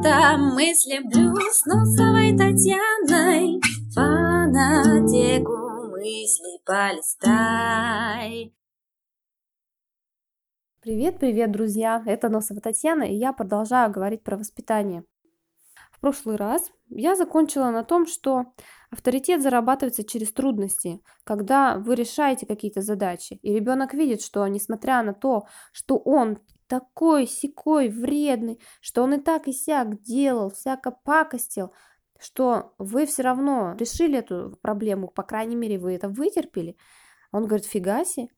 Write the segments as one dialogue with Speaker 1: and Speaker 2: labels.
Speaker 1: это мысли блюз Носовой Татьяной Фанатеку мысли полистай
Speaker 2: Привет, привет, друзья! Это Носова Татьяна, и я продолжаю говорить про воспитание. В прошлый раз я закончила на том, что авторитет зарабатывается через трудности, когда вы решаете какие-то задачи, и ребенок видит, что несмотря на то, что он такой секой вредный, что он и так и сяк делал, всяко пакостил, что вы все равно решили эту проблему, по крайней мере, вы это вытерпели. Он говорит, фига себе,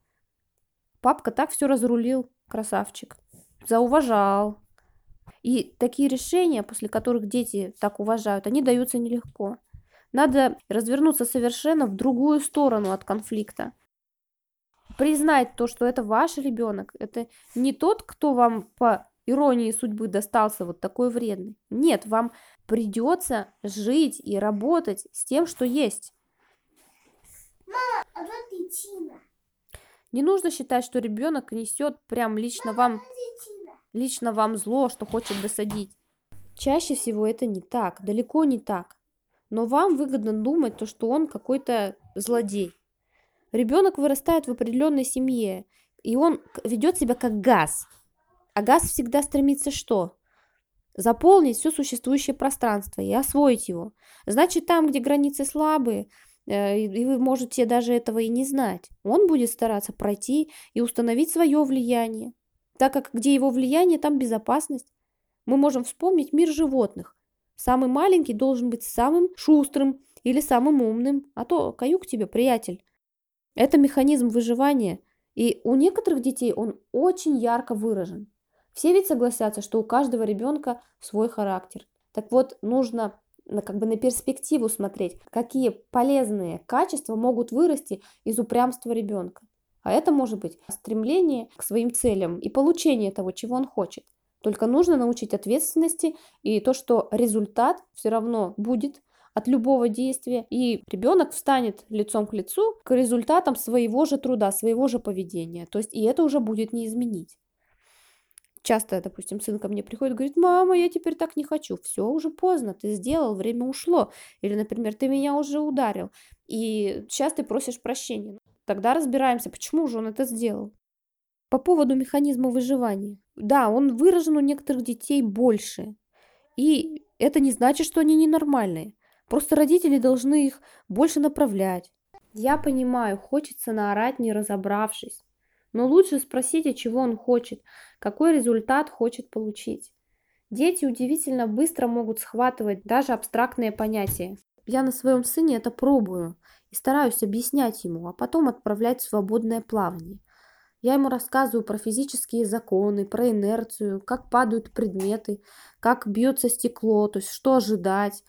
Speaker 2: папка так все разрулил, красавчик, зауважал. И такие решения, после которых дети так уважают, они даются нелегко. Надо развернуться совершенно в другую сторону от конфликта признать то, что это ваш ребенок, это не тот, кто вам по иронии судьбы достался вот такой вредный. Нет, вам придется жить и работать с тем, что есть.
Speaker 3: Мама, а вот и Тина.
Speaker 2: Не нужно считать, что ребенок несет прям лично
Speaker 3: Мама,
Speaker 2: вам,
Speaker 3: Тина.
Speaker 2: лично вам зло, что хочет досадить. Чаще всего это не так, далеко не так. Но вам выгодно думать то, что он какой-то злодей. Ребенок вырастает в определенной семье, и он ведет себя как газ. А газ всегда стремится что? Заполнить все существующее пространство и освоить его. Значит, там, где границы слабые, э, и вы можете даже этого и не знать, он будет стараться пройти и установить свое влияние. Так как где его влияние, там безопасность. Мы можем вспомнить мир животных. Самый маленький должен быть самым шустрым или самым умным, а то каюк тебе, приятель. Это механизм выживания, и у некоторых детей он очень ярко выражен. Все ведь согласятся, что у каждого ребенка свой характер. Так вот, нужно как бы на перспективу смотреть, какие полезные качества могут вырасти из упрямства ребенка. А это может быть стремление к своим целям и получение того, чего он хочет. Только нужно научить ответственности и то, что результат все равно будет, от любого действия, и ребенок встанет лицом к лицу к результатам своего же труда, своего же поведения. То есть и это уже будет не изменить. Часто, допустим, сын ко мне приходит и говорит, мама, я теперь так не хочу. Все, уже поздно, ты сделал, время ушло. Или, например, ты меня уже ударил. И сейчас ты просишь прощения. Тогда разбираемся, почему же он это сделал. По поводу механизма выживания. Да, он выражен у некоторых детей больше. И это не значит, что они ненормальные. Просто родители должны их больше направлять. Я понимаю, хочется наорать, не разобравшись. Но лучше спросите, чего он хочет, какой результат хочет получить. Дети удивительно быстро могут схватывать даже абстрактные понятия. Я на своем сыне это пробую и стараюсь объяснять ему, а потом отправлять в свободное плавание. Я ему рассказываю про физические законы, про инерцию, как падают предметы, как бьется стекло, то есть что ожидать,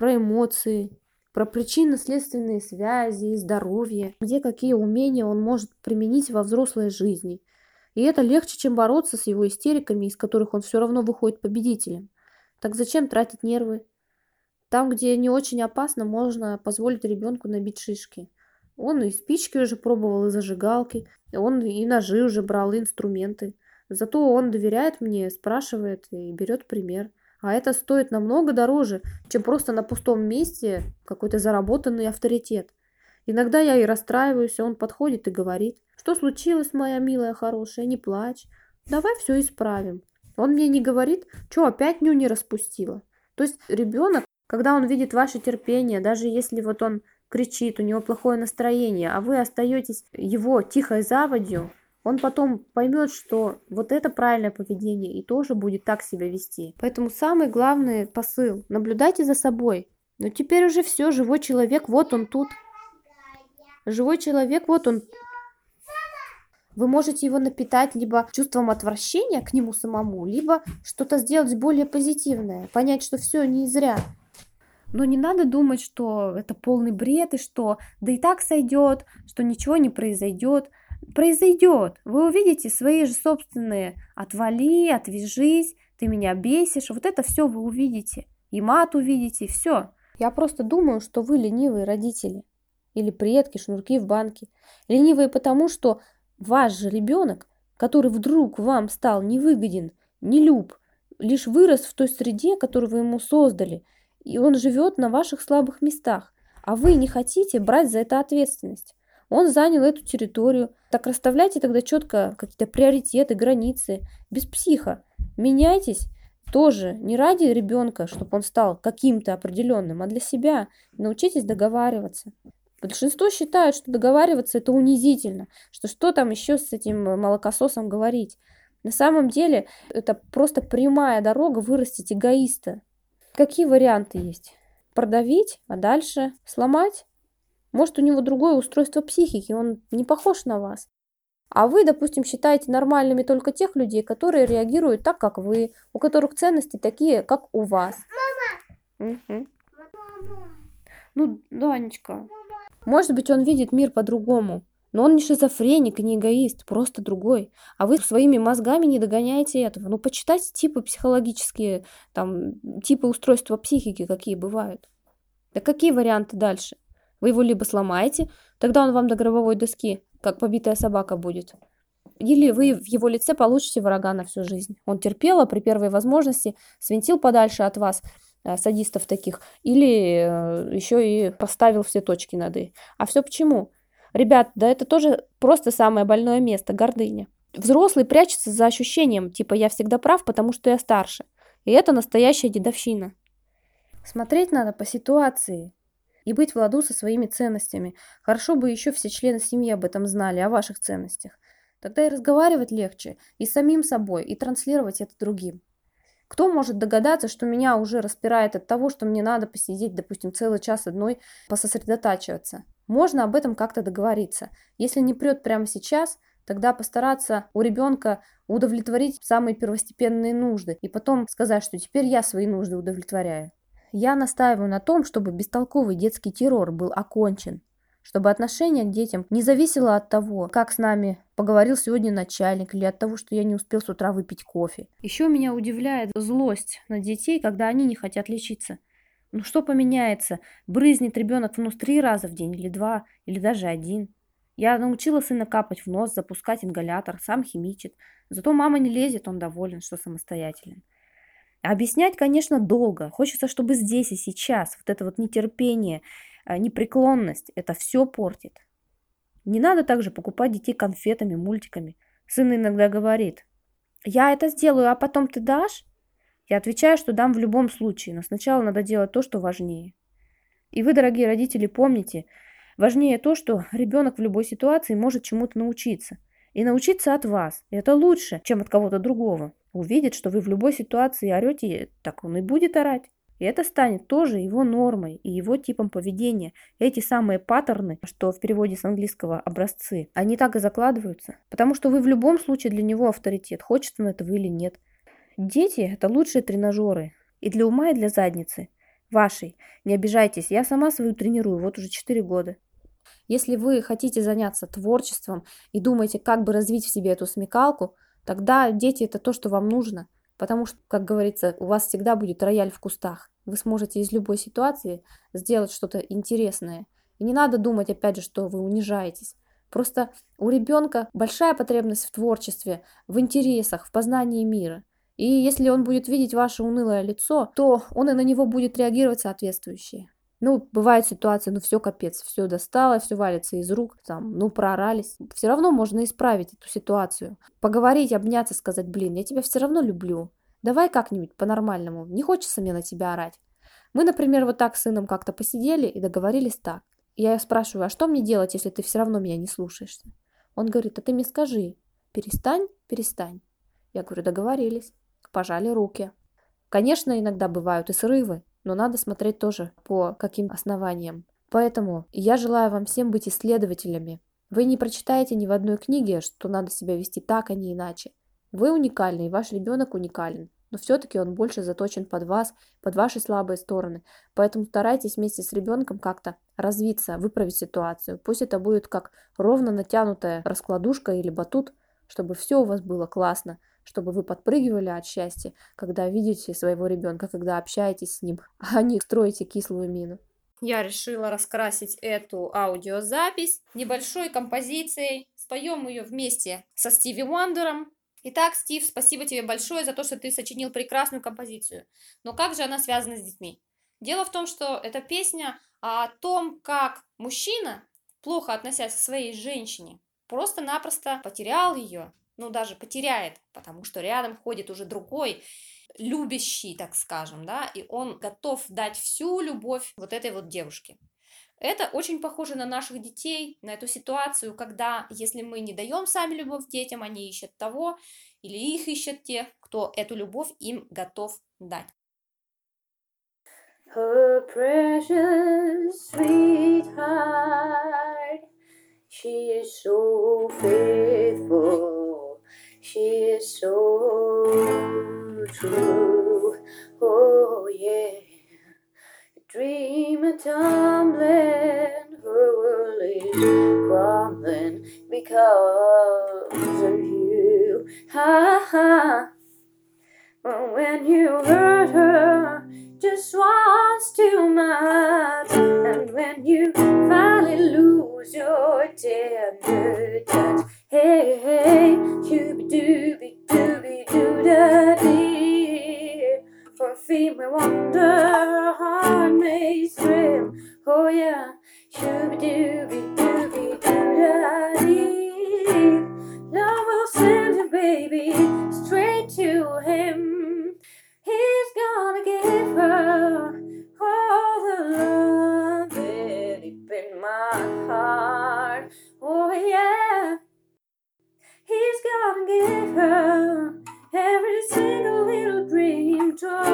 Speaker 2: про эмоции, про причинно-следственные связи здоровье, где какие умения он может применить во взрослой жизни. И это легче, чем бороться с его истериками, из которых он все равно выходит победителем. Так зачем тратить нервы? Там, где не очень опасно, можно позволить ребенку набить шишки. Он и спички уже пробовал, и зажигалки, он и ножи уже брал, и инструменты. Зато он доверяет мне, спрашивает и берет пример. А это стоит намного дороже, чем просто на пустом месте какой-то заработанный авторитет. Иногда я и расстраиваюсь, а он подходит и говорит, что случилось, моя милая хорошая, не плачь, давай все исправим. Он мне не говорит, что опять ню не распустила. То есть ребенок, когда он видит ваше терпение, даже если вот он кричит, у него плохое настроение, а вы остаетесь его тихой заводью, он потом поймет, что вот это правильное поведение и тоже будет так себя вести. Поэтому самый главный посыл – наблюдайте за собой. Но теперь уже все, живой человек, вот он тут. Живой человек, вот он. Вы можете его напитать либо чувством отвращения к нему самому, либо что-то сделать более позитивное, понять, что все не зря. Но не надо думать, что это полный бред, и что да и так сойдет, что ничего не произойдет произойдет. Вы увидите свои же собственные «отвали», «отвяжись», «ты меня бесишь». Вот это все вы увидите. И мат увидите, все. Я просто думаю, что вы ленивые родители. Или предки, шнурки в банке. Ленивые потому, что ваш же ребенок, который вдруг вам стал невыгоден, не люб, лишь вырос в той среде, которую вы ему создали, и он живет на ваших слабых местах, а вы не хотите брать за это ответственность. Он занял эту территорию. Так расставляйте тогда четко какие-то приоритеты, границы, без психа. Меняйтесь тоже не ради ребенка, чтобы он стал каким-то определенным, а для себя. Научитесь договариваться. Большинство считают, что договариваться это унизительно, что что там еще с этим молокососом говорить. На самом деле это просто прямая дорога вырастить эгоиста. Какие варианты есть? Продавить, а дальше сломать? Может, у него другое устройство психики, он не похож на вас. А вы, допустим, считаете нормальными только тех людей, которые реагируют так, как вы, у которых ценности такие, как у вас. Мама! Угу. Ну, Данечка. Может быть, он видит мир по-другому. Но он не шизофреник, не эгоист, просто другой. А вы своими мозгами не догоняете этого. Ну, почитайте типы психологические, там, типы устройства психики, какие бывают. Да какие варианты дальше? Вы его либо сломаете, тогда он вам до гробовой доски, как побитая собака будет. Или вы в его лице получите врага на всю жизнь. Он терпел, а при первой возможности свинтил подальше от вас э, садистов таких, или э, еще и поставил все точки над «и». А все почему? Ребят, да это тоже просто самое больное место, гордыня. Взрослый прячется за ощущением, типа я всегда прав, потому что я старше. И это настоящая дедовщина. Смотреть надо по ситуации и быть в ладу со своими ценностями. Хорошо бы еще все члены семьи об этом знали, о ваших ценностях. Тогда и разговаривать легче, и самим собой, и транслировать это другим. Кто может догадаться, что меня уже распирает от того, что мне надо посидеть, допустим, целый час одной, пососредотачиваться? Можно об этом как-то договориться. Если не прет прямо сейчас, тогда постараться у ребенка удовлетворить самые первостепенные нужды и потом сказать, что теперь я свои нужды удовлетворяю. Я настаиваю на том, чтобы бестолковый детский террор был окончен, чтобы отношение к детям не зависело от того, как с нами поговорил сегодня начальник, или от того, что я не успел с утра выпить кофе. Еще меня удивляет злость на детей, когда они не хотят лечиться. Ну что поменяется? Брызнет ребенок в нос три раза в день, или два, или даже один. Я научила сына капать в нос, запускать ингалятор, сам химичит. Зато мама не лезет, он доволен, что самостоятелен. Объяснять, конечно, долго. Хочется, чтобы здесь и сейчас вот это вот нетерпение, а, непреклонность, это все портит. Не надо также покупать детей конфетами, мультиками. Сын иногда говорит, я это сделаю, а потом ты дашь? Я отвечаю, что дам в любом случае, но сначала надо делать то, что важнее. И вы, дорогие родители, помните, важнее то, что ребенок в любой ситуации может чему-то научиться. И научиться от вас. Это лучше, чем от кого-то другого увидит, что вы в любой ситуации орете, так он и будет орать. И это станет тоже его нормой и его типом поведения. Эти самые паттерны, что в переводе с английского образцы, они так и закладываются. Потому что вы в любом случае для него авторитет, хочет он этого или нет. Дети – это лучшие тренажеры. И для ума, и для задницы. Вашей. Не обижайтесь, я сама свою тренирую, вот уже 4 года. Если вы хотите заняться творчеством и думаете, как бы развить в себе эту смекалку – Тогда дети это то, что вам нужно, потому что, как говорится, у вас всегда будет рояль в кустах. Вы сможете из любой ситуации сделать что-то интересное. И не надо думать, опять же, что вы унижаетесь. Просто у ребенка большая потребность в творчестве, в интересах, в познании мира. И если он будет видеть ваше унылое лицо, то он и на него будет реагировать соответствующе. Ну, бывают ситуации, ну все капец, все достало, все валится из рук, там, ну проорались. Все равно можно исправить эту ситуацию. Поговорить, обняться, сказать, блин, я тебя все равно люблю. Давай как-нибудь по-нормальному, не хочется мне на тебя орать. Мы, например, вот так с сыном как-то посидели и договорились так. Я спрашиваю, а что мне делать, если ты все равно меня не слушаешься? Он говорит, а ты мне скажи, перестань, перестань. Я говорю, договорились. Пожали руки. Конечно, иногда бывают и срывы, но надо смотреть тоже по каким основаниям. Поэтому я желаю вам всем быть исследователями. Вы не прочитаете ни в одной книге, что надо себя вести так, а не иначе. Вы уникальны, и ваш ребенок уникален, но все-таки он больше заточен под вас, под ваши слабые стороны. Поэтому старайтесь вместе с ребенком как-то развиться, выправить ситуацию. Пусть это будет как ровно натянутая раскладушка или батут, чтобы все у вас было классно, чтобы вы подпрыгивали от счастья, когда видите своего ребенка, когда общаетесь с ним, а не строите кислую мину. Я решила раскрасить эту аудиозапись небольшой композицией. Споем ее вместе со Стиви Уандером.
Speaker 4: Итак, Стив, спасибо тебе большое за то, что ты сочинил прекрасную композицию. Но как же она связана с детьми? Дело в том, что эта песня о том, как мужчина, плохо относясь к своей женщине, просто-напросто потерял ее, ну даже потеряет, потому что рядом ходит уже другой, любящий, так скажем, да, и он готов дать всю любовь вот этой вот девушке. Это очень похоже на наших детей, на эту ситуацию, когда если мы не даем сами любовь детям, они ищут того, или их ищут те, кто эту любовь им готов дать.
Speaker 2: Her precious sweetheart, she is so faithful, she is so true. Oh yeah, dream a tumbling, her world is crumbling because of you. Ha ha. When you hurt her just once too much, and when you finally lose your tender dooby dooby doo da dee. For feet may wander, heart may swim. Oh yeah, shooby dooby dooby doo da dee. Love will send you, baby, straight to him. to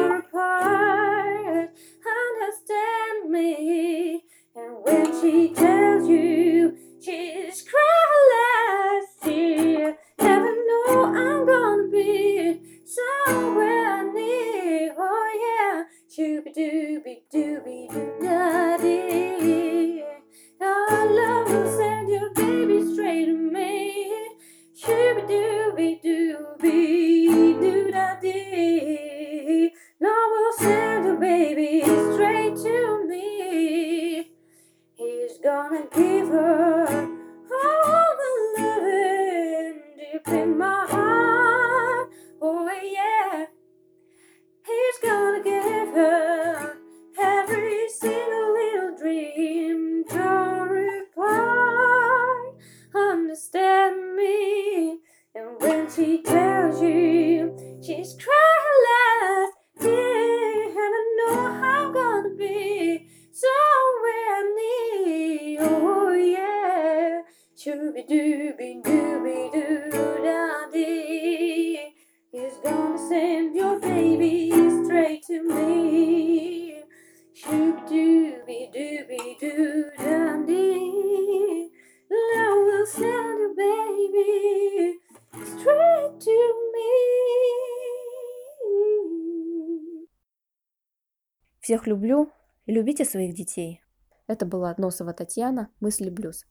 Speaker 4: Всех люблю и любите своих детей. Это была Носова Татьяна, Мысли Блюз.